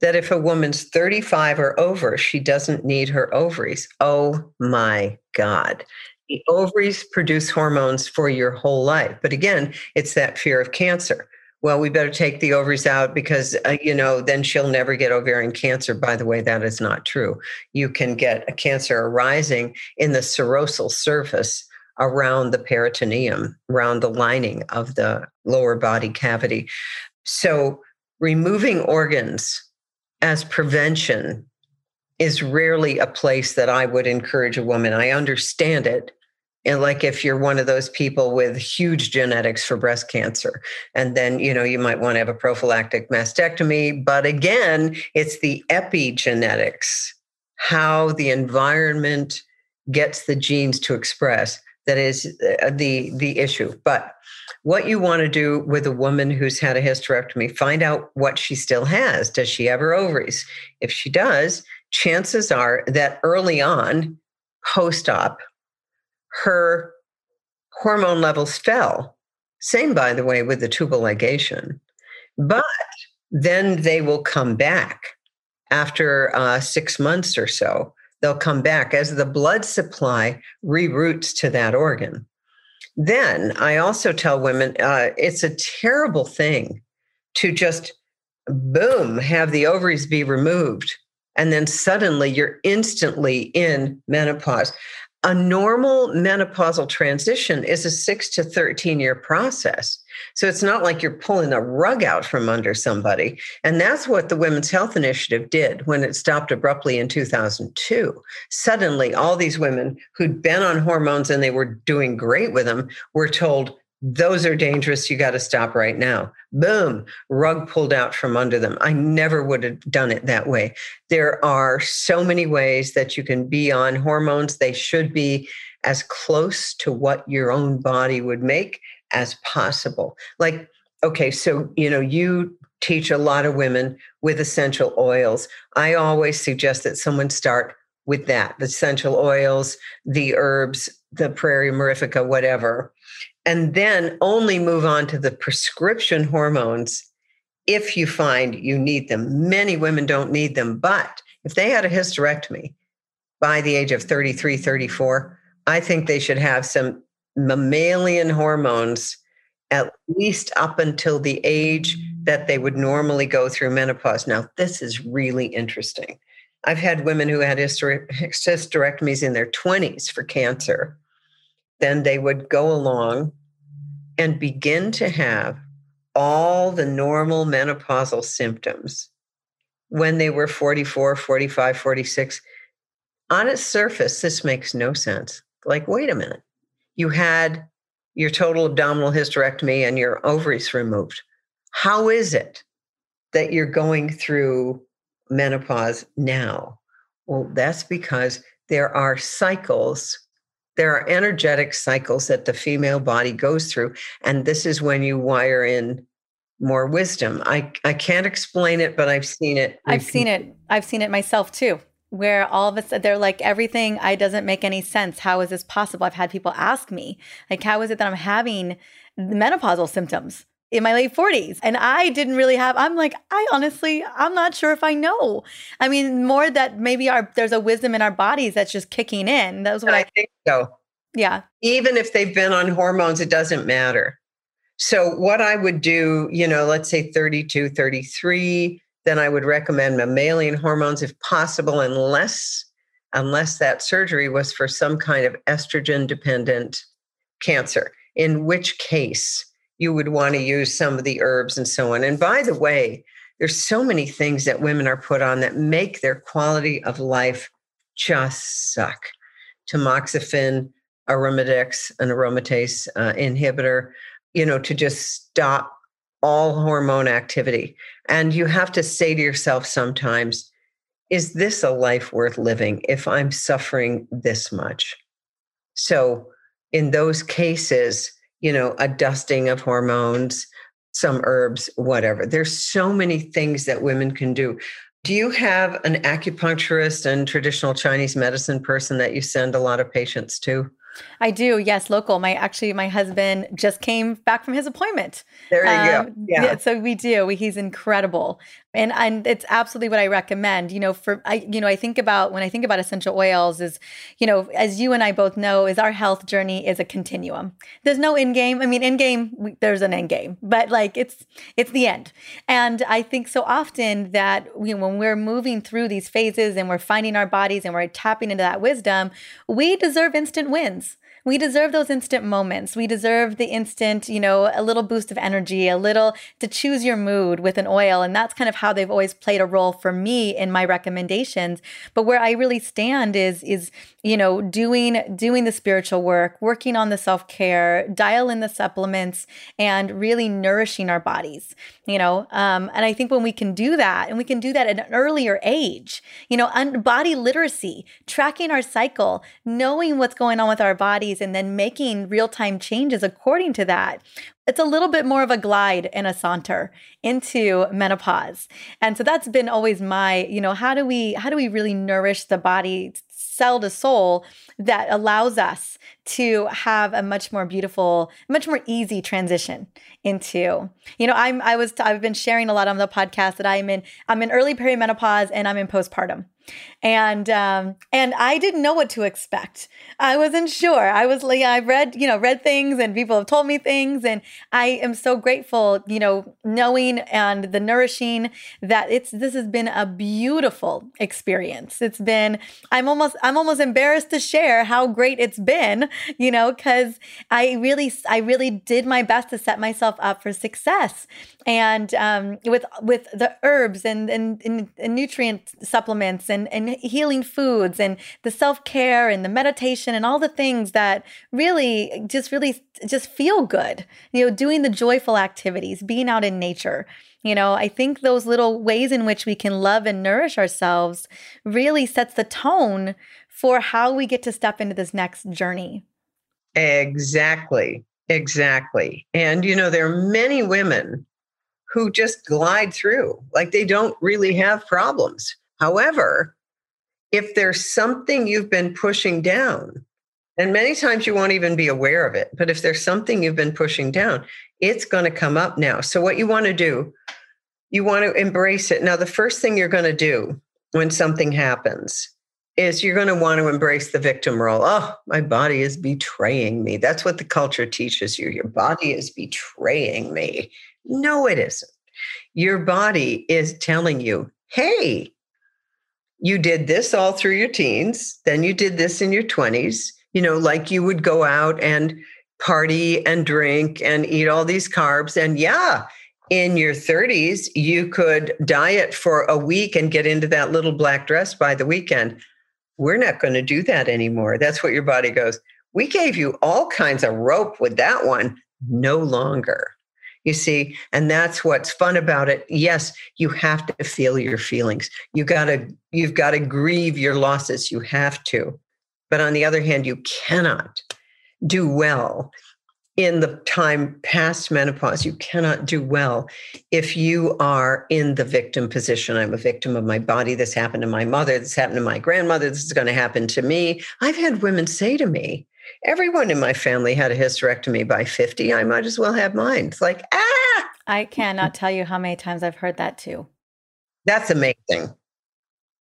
that if a woman's 35 or over, she doesn't need her ovaries. Oh my God. The ovaries produce hormones for your whole life. But again, it's that fear of cancer well, we better take the ovaries out because, uh, you know, then she'll never get ovarian cancer. By the way, that is not true. You can get a cancer arising in the serosal surface around the peritoneum, around the lining of the lower body cavity. So, removing organs as prevention is rarely a place that I would encourage a woman. I understand it and like if you're one of those people with huge genetics for breast cancer and then you know you might want to have a prophylactic mastectomy. But again it's the epigenetics how the environment gets the genes to express that is uh, the the issue. But what you want to do with a woman who's had a hysterectomy find out what she still has. Does she have her ovaries? If she does chances are that early on post-op her hormone levels fell. Same, by the way, with the tubal ligation. But then they will come back after uh, six months or so. They'll come back as the blood supply reroutes to that organ. Then I also tell women uh, it's a terrible thing to just boom have the ovaries be removed and then suddenly you're instantly in menopause a normal menopausal transition is a six to 13 year process. So it's not like you're pulling a rug out from under somebody. And that's what the Women's Health Initiative did when it stopped abruptly in 2002. Suddenly, all these women who'd been on hormones and they were doing great with them were told, those are dangerous. You got to stop right now. Boom, rug pulled out from under them. I never would have done it that way. There are so many ways that you can be on hormones. They should be as close to what your own body would make as possible. Like, okay, so, you know, you teach a lot of women with essential oils. I always suggest that someone start with that the essential oils, the herbs, the Pueraria mirifica, whatever and then only move on to the prescription hormones if you find you need them. Many women don't need them, but if they had a hysterectomy by the age of 33, 34, I think they should have some mammalian hormones at least up until the age that they would normally go through menopause. Now, this is really interesting. I've had women who had hysterectomies in their 20s for cancer. Then they would go along and begin to have all the normal menopausal symptoms when they were 44, 45, 46. On its surface, this makes no sense. Like, wait a minute, you had your total abdominal hysterectomy and your ovaries removed. How is it that you're going through menopause now? Well, that's because there are cycles there are energetic cycles that the female body goes through. And this is when you wire in more wisdom. I, I can't explain it, but I've seen it. I've seen it. I've seen it myself too, where all of a sudden they're like, everything I doesn't make any sense. How is this possible? I've had people ask me, like, how is it that I'm having menopausal symptoms? In my late 40s and i didn't really have i'm like i honestly i'm not sure if i know. I mean more that maybe our there's a wisdom in our bodies that's just kicking in. That's what I, I think so. Yeah. Even if they've been on hormones it doesn't matter. So what i would do you know let's say 32 33 then i would recommend mammalian hormones if possible unless unless that surgery was for some kind of estrogen dependent cancer in which case you would want to use some of the herbs and so on. And by the way, there's so many things that women are put on that make their quality of life just suck. Tamoxifen, Arimidex, an aromatase uh, inhibitor, you know, to just stop all hormone activity. And you have to say to yourself sometimes, is this a life worth living if I'm suffering this much? So, in those cases, you know, a dusting of hormones, some herbs, whatever. There's so many things that women can do. Do you have an acupuncturist and traditional Chinese medicine person that you send a lot of patients to? I do. Yes, local. My actually, my husband just came back from his appointment. There you um, go. Yeah. yeah. So we do. He's incredible, and and it's absolutely what I recommend. You know, for I, you know, I think about when I think about essential oils is, you know, as you and I both know, is our health journey is a continuum. There's no end game. I mean, end game. There's an end game, but like it's it's the end. And I think so often that you know, when we're moving through these phases and we're finding our bodies and we're tapping into that wisdom, we deserve instant wins we deserve those instant moments. We deserve the instant, you know, a little boost of energy, a little to choose your mood with an oil. And that's kind of how they've always played a role for me in my recommendations. But where I really stand is, is, you know, doing, doing the spiritual work, working on the self-care, dial in the supplements and really nourishing our bodies, you know? Um, and I think when we can do that and we can do that at an earlier age, you know, un- body literacy, tracking our cycle, knowing what's going on with our bodies and then making real time changes according to that. It's a little bit more of a glide and a saunter into menopause. And so that's been always my, you know, how do we how do we really nourish the body cell to soul that allows us to have a much more beautiful, much more easy transition into. You know, I'm I was I've been sharing a lot on the podcast that I'm in I'm in early perimenopause and I'm in postpartum and um, and I didn't know what to expect. I wasn't sure. I was like, I've read, you know, read things, and people have told me things, and I am so grateful, you know, knowing and the nourishing that it's this has been a beautiful experience. It's been. I'm almost I'm almost embarrassed to share how great it's been, you know, because I really I really did my best to set myself up for success, and um, with with the herbs and and, and, nutrient supplements and and, and healing foods and the self care and the meditation and all the things that really just really just feel good. You know, doing the joyful activities, being out in nature. You know, I think those little ways in which we can love and nourish ourselves really sets the tone for how we get to step into this next journey. Exactly. Exactly. And, you know, there are many women who just glide through, like they don't really have problems. However, if there's something you've been pushing down, and many times you won't even be aware of it, but if there's something you've been pushing down, it's going to come up now. So, what you want to do, you want to embrace it. Now, the first thing you're going to do when something happens is you're going to want to embrace the victim role. Oh, my body is betraying me. That's what the culture teaches you. Your body is betraying me. No, it isn't. Your body is telling you, hey, you did this all through your teens, then you did this in your 20s, you know, like you would go out and party and drink and eat all these carbs. And yeah, in your 30s, you could diet for a week and get into that little black dress by the weekend. We're not going to do that anymore. That's what your body goes. We gave you all kinds of rope with that one, no longer you see and that's what's fun about it yes you have to feel your feelings you got to you've got to grieve your losses you have to but on the other hand you cannot do well in the time past menopause, you cannot do well if you are in the victim position. I'm a victim of my body. This happened to my mother. This happened to my grandmother. This is going to happen to me. I've had women say to me, Everyone in my family had a hysterectomy by 50. I might as well have mine. It's like, ah. I cannot tell you how many times I've heard that too. That's amazing.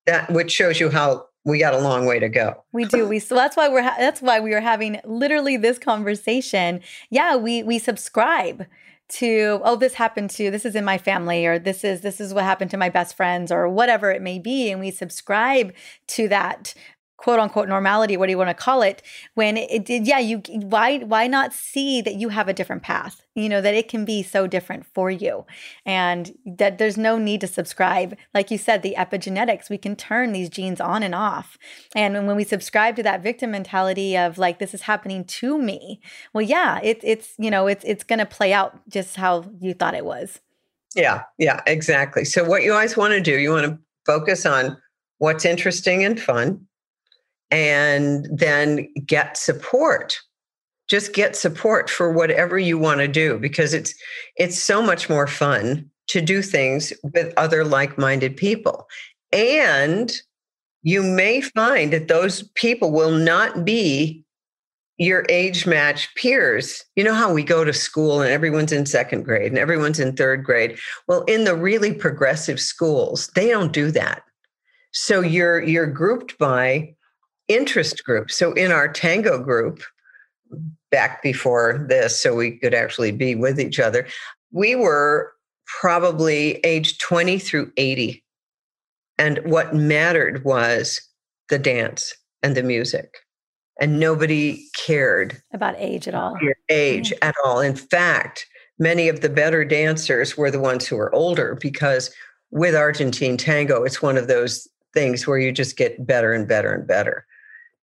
That which shows you how we got a long way to go. We do. We so that's why we're ha- that's why we are having literally this conversation. Yeah, we we subscribe to oh this happened to this is in my family or this is this is what happened to my best friends or whatever it may be and we subscribe to that quote unquote normality what do you want to call it when it did yeah you why why not see that you have a different path you know that it can be so different for you? And that there's no need to subscribe like you said the epigenetics we can turn these genes on and off. And when we subscribe to that victim mentality of like this is happening to me well yeah it, it's you know it's it's going to play out just how you thought it was. Yeah yeah exactly. So what you always want to do you want to focus on what's interesting and fun and then get support just get support for whatever you want to do because it's it's so much more fun to do things with other like-minded people and you may find that those people will not be your age match peers. You know how we go to school and everyone's in second grade and everyone's in third grade. Well, in the really progressive schools, they don't do that. So you're you're grouped by interest group. So in our tango group, back before this, so we could actually be with each other, we were probably age 20 through 80. And what mattered was the dance and the music. And nobody cared about age at all. Age mm-hmm. at all. In fact, many of the better dancers were the ones who were older because with Argentine tango, it's one of those things where you just get better and better and better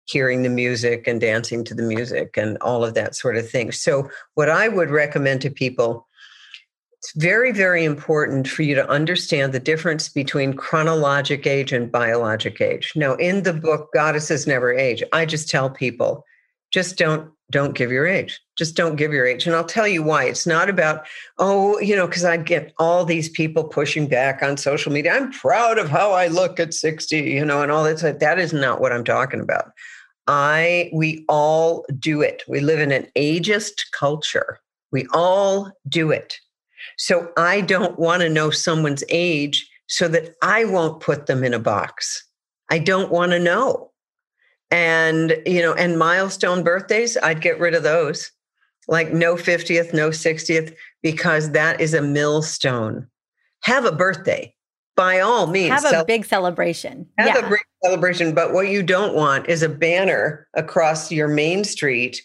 hearing the music and dancing to the music and all of that sort of thing. So, what I would recommend to people it's very, very important for you to understand the difference between chronologic age and biologic age. Now, in the book, Goddesses Never Age, I just tell people just don't don't give your age. Just don't give your age. And i'll tell you why. It's not about oh you know because i get all these people pushing back on social media. I'm proud of how i look at 60 you know and all that. That is not what i'm talking about I we all do it. We live in an ageist culture. We all do it. So I don't want to know someone's age so that I won't put them in a box. I don't want to know. And you know, and milestone birthdays, I'd get rid of those. Like no 50th, no 60th because that is a millstone. Have a birthday by all means have a big celebration have yeah. a big celebration but what you don't want is a banner across your main street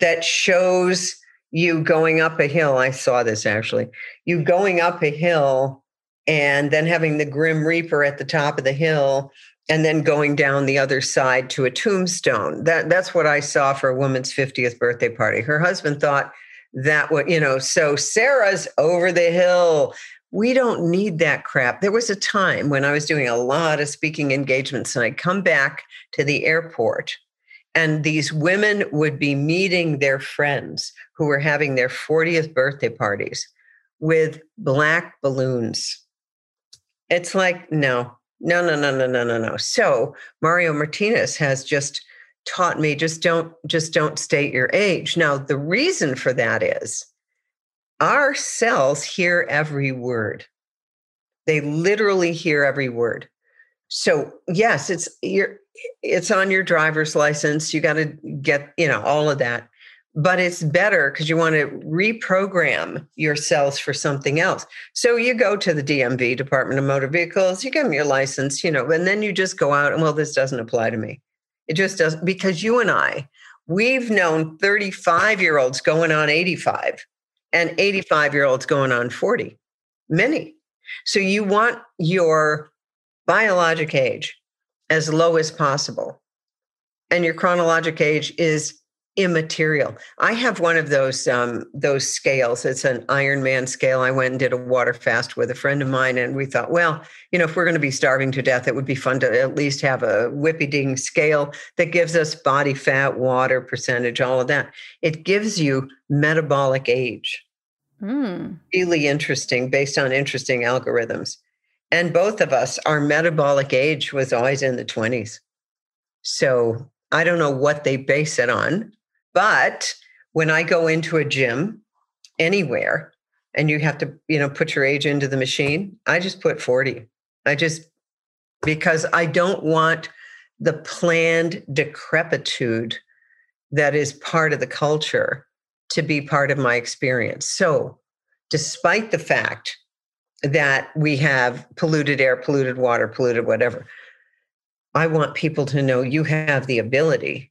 that shows you going up a hill. I saw this actually. You going up a hill and then having the grim reaper at the top of the hill and then going down the other side to a tombstone. That that's what i saw for a woman's 50th birthday party. Her husband thought that what you know so sarah's over the hill we don't need that crap. There was a time when I was doing a lot of speaking engagements and I'd come back to the airport and these women would be meeting their friends who were having their 40th birthday parties with black balloons. It's like, no, no, no, no, no, no, no, no. So Mario Martinez has just taught me just don't just don't state your age. Now the reason for that is our cells hear every word. They literally hear every word. So yes, it's it's on your driver's license. You got to get, you know, all of that. But it's better because you want to reprogram your cells for something else. So you go to the DMV, Department of Motor Vehicles, you give them your license, you know, and then you just go out and, well, this doesn't apply to me. It just doesn't, because you and I, we've known 35 year olds going on 85 and 85 year olds going on 40, many. So you want your biologic age as low as possible. And your chronologic age is immaterial. I have one of those um, those scales. It's an Ironman scale. I went and did a water fast with a friend of mine, and we thought, well, you know, if we're going to be starving to death, it would be fun to at least have a whippy ding scale that gives us body fat, water percentage, all of that. It gives you metabolic age. Mm. Really interesting, based on interesting algorithms. And both of us, our metabolic age was always in the 20s. So I don't know what they base it on, but when I go into a gym anywhere and you have to, you know, put your age into the machine, I just put 40. I just, because I don't want the planned decrepitude that is part of the culture to be part of my experience. So, despite the fact that we have polluted air, polluted water, polluted whatever, I want people to know you have the ability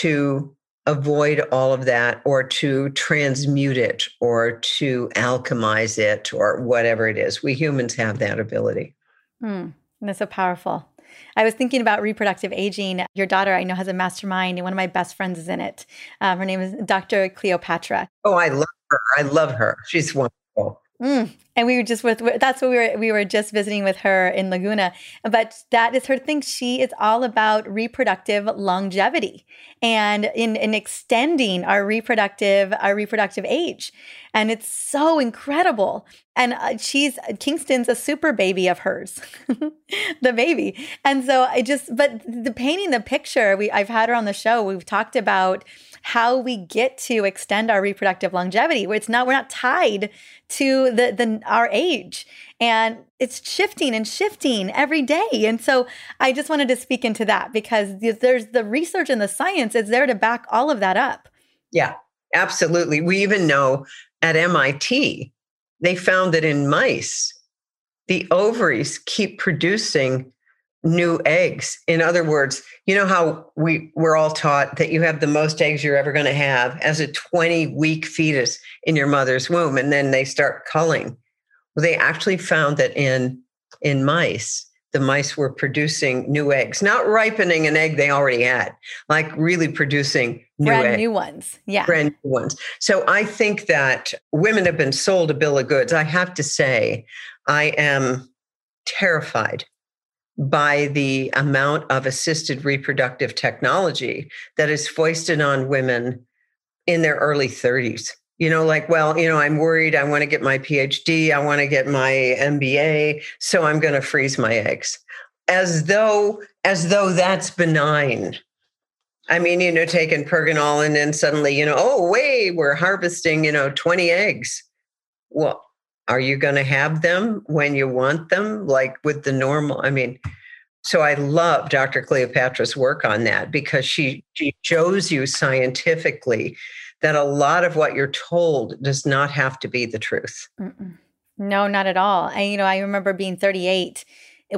to avoid all of that or to transmute it or to alchemize it or whatever it is. We humans have that ability. Mm, that's so powerful. I was thinking about reproductive aging. Your daughter, I know, has a mastermind, and one of my best friends is in it. Um, her name is Dr. Cleopatra. Oh, I love her. I love her. She's wonderful. Mm. And we were just with that's what we were we were just visiting with her in Laguna. But that is her thing. She is all about reproductive longevity and in, in extending our reproductive our reproductive age. And it's so incredible. And uh, she's Kingston's a super baby of hers, the baby. And so I just but the painting the picture. We I've had her on the show. We've talked about how we get to extend our reproductive longevity where it's not we're not tied to the the our age and it's shifting and shifting every day and so i just wanted to speak into that because there's the research and the science is there to back all of that up yeah absolutely we even know at mit they found that in mice the ovaries keep producing new eggs. In other words, you know how we we're all taught that you have the most eggs you're ever going to have as a 20 week fetus in your mother's womb and then they start culling. Well, they actually found that in in mice the mice were producing new eggs, not ripening an egg they already had, like really producing new brand eggs. new ones. Yeah. Brand new ones. So I think that women have been sold a bill of goods. I have to say, I am terrified by the amount of assisted reproductive technology that is foisted on women in their early 30s. You know, like, well, you know, I'm worried. I want to get my PhD. I want to get my MBA. So I'm going to freeze my eggs as though, as though that's benign. I mean, you know, taking Pergonal and then suddenly, you know, oh, wait, we're harvesting, you know, 20 eggs. Well, are you going to have them when you want them like with the normal i mean so i love dr cleopatra's work on that because she she shows you scientifically that a lot of what you're told does not have to be the truth Mm-mm. no not at all and you know i remember being 38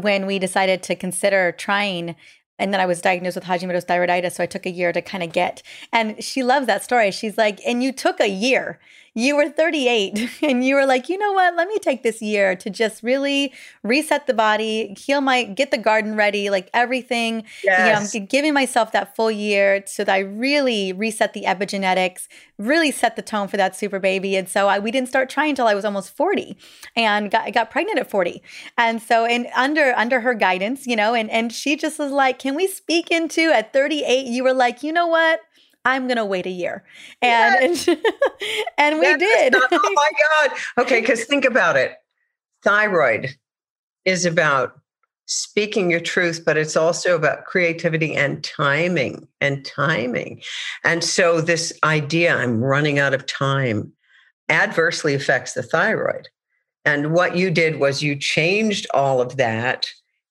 when we decided to consider trying and then I was diagnosed with Hashimoto's thyroiditis. So I took a year to kind of get. And she loves that story. She's like, and you took a year you were 38 and you were like, you know what? Let me take this year to just really reset the body, heal my, get the garden ready, like everything. Yes. You know, giving myself that full year so that I really reset the epigenetics, really set the tone for that super baby. And so I, we didn't start trying until I was almost 40 and got, got pregnant at 40. And so, and under, under her guidance, you know, and, and she just was like, can we speak into at 38? You were like, you know what? I'm going to wait a year. And yes. and, and, we that did. Oh my god. Okay, cuz think about it. Thyroid is about speaking your truth, but it's also about creativity and timing and timing. And so this idea I'm running out of time adversely affects the thyroid. And what you did was you changed all of that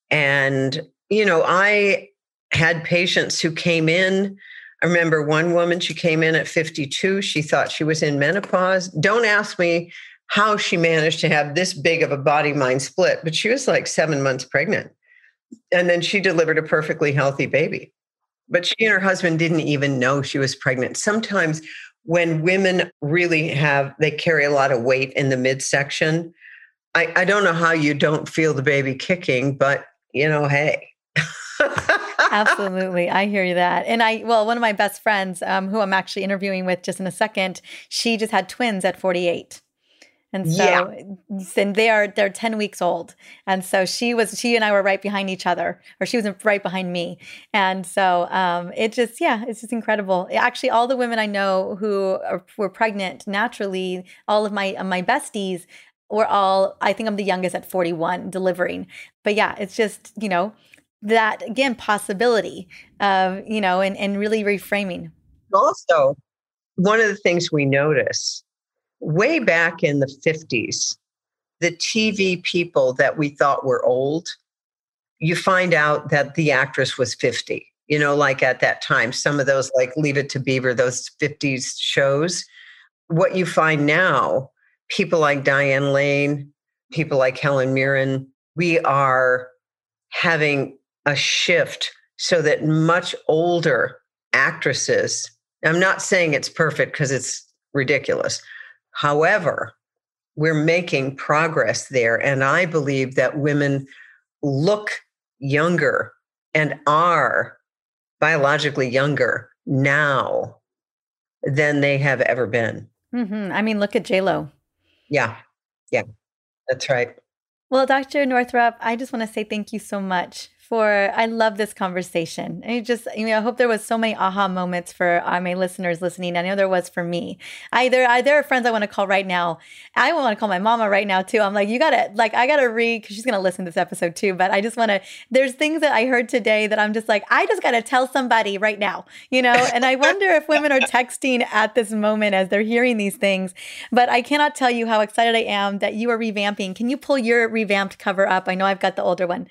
and you know, I had patients who came in I remember one woman, she came in at 52. She thought she was in menopause. Don't ask me how she managed to have this big of a body mind split, but she was like seven months pregnant. And then she delivered a perfectly healthy baby. But she and her husband didn't even know she was pregnant. Sometimes when women really have, they carry a lot of weight in the midsection. I, I don't know how you don't feel the baby kicking, but you know, hey. Absolutely. I hear you that. And I, well, one of my best friends, um, who I'm actually interviewing with just in a second, she just had twins at 48. And so yeah. and they are they're 10 weeks old. And so she was she and I were right behind each other or she was right behind me. And so um it just yeah, it's just incredible. Actually all the women I know who are, were pregnant naturally, all of my my besties were all I think I'm the youngest at 41 delivering. But yeah, it's just, you know, that again possibility of, you know, and and really reframing. Also, one of the things we notice way back in the 50s, the TV people that we thought were old, you find out that the actress was 50. You know, like at that time, some of those, like Leave It to Beaver, those 50s shows. What you find now, people like Diane Lane, people like Helen Mirren, we are having a shift so that much older actresses, I'm not saying it's perfect because it's ridiculous, However, we're making progress there. And I believe that women look younger and are biologically younger now than they have ever been. Mm-hmm. I mean, look at JLo. Yeah. Yeah. That's right. Well, Dr. Northrup, I just want to say thank you so much for I love this conversation. I just you know I hope there was so many aha moments for uh, my listeners listening. I know there was for me. I there I, there are friends I want to call right now. I want to call my mama right now too. I'm like you gotta like I gotta read because she's gonna listen to this episode too. But I just want to. There's things that I heard today that I'm just like I just gotta tell somebody right now. You know, and I wonder if women are texting at this moment as they're hearing these things. But I cannot tell you how excited I am that you are revamping. Can you pull your revamped cover up? I know I've got the older one.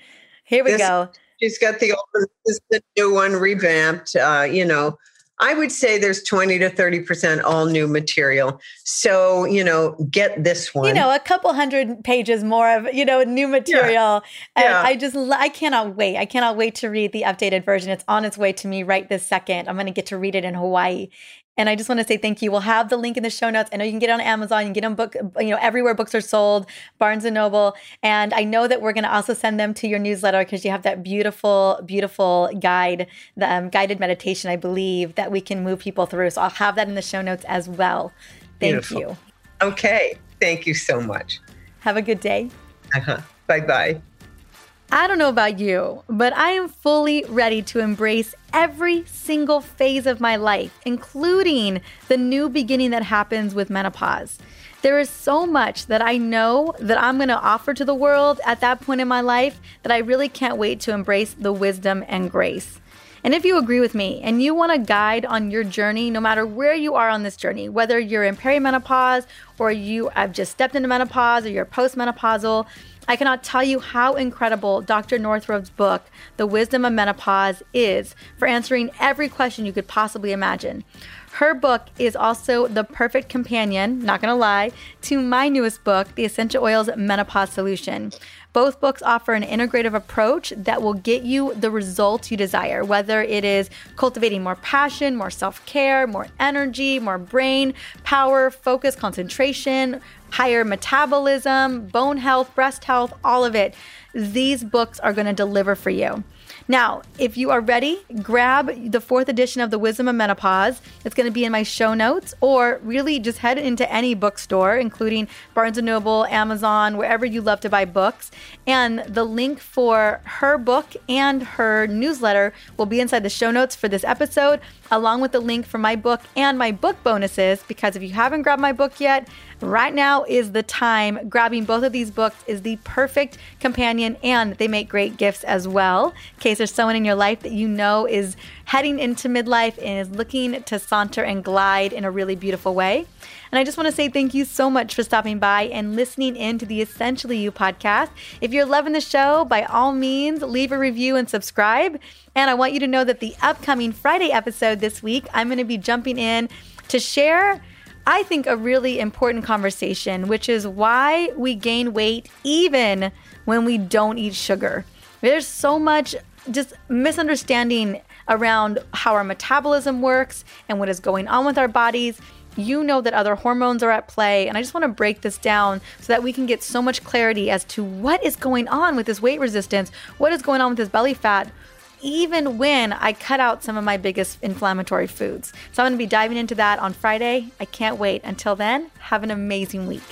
Here we this, go. She's got the old, this the new one revamped. Uh, you know, I would say there's 20 to 30% all new material. So, you know, get this one. You know, a couple hundred pages more of, you know, new material. Yeah. And yeah. I just, I cannot wait. I cannot wait to read the updated version. It's on its way to me right this second. I'm going to get to read it in Hawaii. And I just want to say thank you. We'll have the link in the show notes. I know you can get it on Amazon, you can get them book, you know, everywhere books are sold, Barnes and Noble. And I know that we're going to also send them to your newsletter because you have that beautiful, beautiful guide, the um, guided meditation, I believe, that we can move people through. So I'll have that in the show notes as well. Thank beautiful. you. Okay. Thank you so much. Have a good day. Uh-huh. Bye bye. I don't know about you, but I am fully ready to embrace every single phase of my life, including the new beginning that happens with menopause. There is so much that I know that I'm going to offer to the world at that point in my life that I really can't wait to embrace the wisdom and grace. And if you agree with me and you want a guide on your journey, no matter where you are on this journey, whether you're in perimenopause or you have just stepped into menopause or you're postmenopausal, I cannot tell you how incredible Dr. Northrup's book, The Wisdom of Menopause, is for answering every question you could possibly imagine. Her book is also the perfect companion, not gonna lie, to my newest book, The Essential Oils Menopause Solution. Both books offer an integrative approach that will get you the results you desire, whether it is cultivating more passion, more self care, more energy, more brain power, focus, concentration, higher metabolism, bone health, breast health, all of it. These books are going to deliver for you. Now, if you are ready, grab the fourth edition of The Wisdom of Menopause. It's going to be in my show notes, or really just head into any bookstore, including Barnes & Noble, Amazon, wherever you love to buy books. And the link for her book and her newsletter will be inside the show notes for this episode, along with the link for my book and my book bonuses. Because if you haven't grabbed my book yet, Right now is the time. Grabbing both of these books is the perfect companion, and they make great gifts as well. In case there's someone in your life that you know is heading into midlife and is looking to saunter and glide in a really beautiful way. And I just want to say thank you so much for stopping by and listening in to the Essentially You podcast. If you're loving the show, by all means, leave a review and subscribe. And I want you to know that the upcoming Friday episode this week, I'm going to be jumping in to share I think, a really important conversation, which is why we gain weight even when we don't eat sugar. There's so much just misunderstanding around how our metabolism works and what is going on with our bodies. You know that other hormones are at play, and I just want to break this down so that we can get so much clarity as to what is going on with this weight resistance, what is going on with this belly fat, even when I cut out some of my biggest inflammatory foods. So I'm going to be diving into that on Friday. I can't wait. Until then, have an amazing week.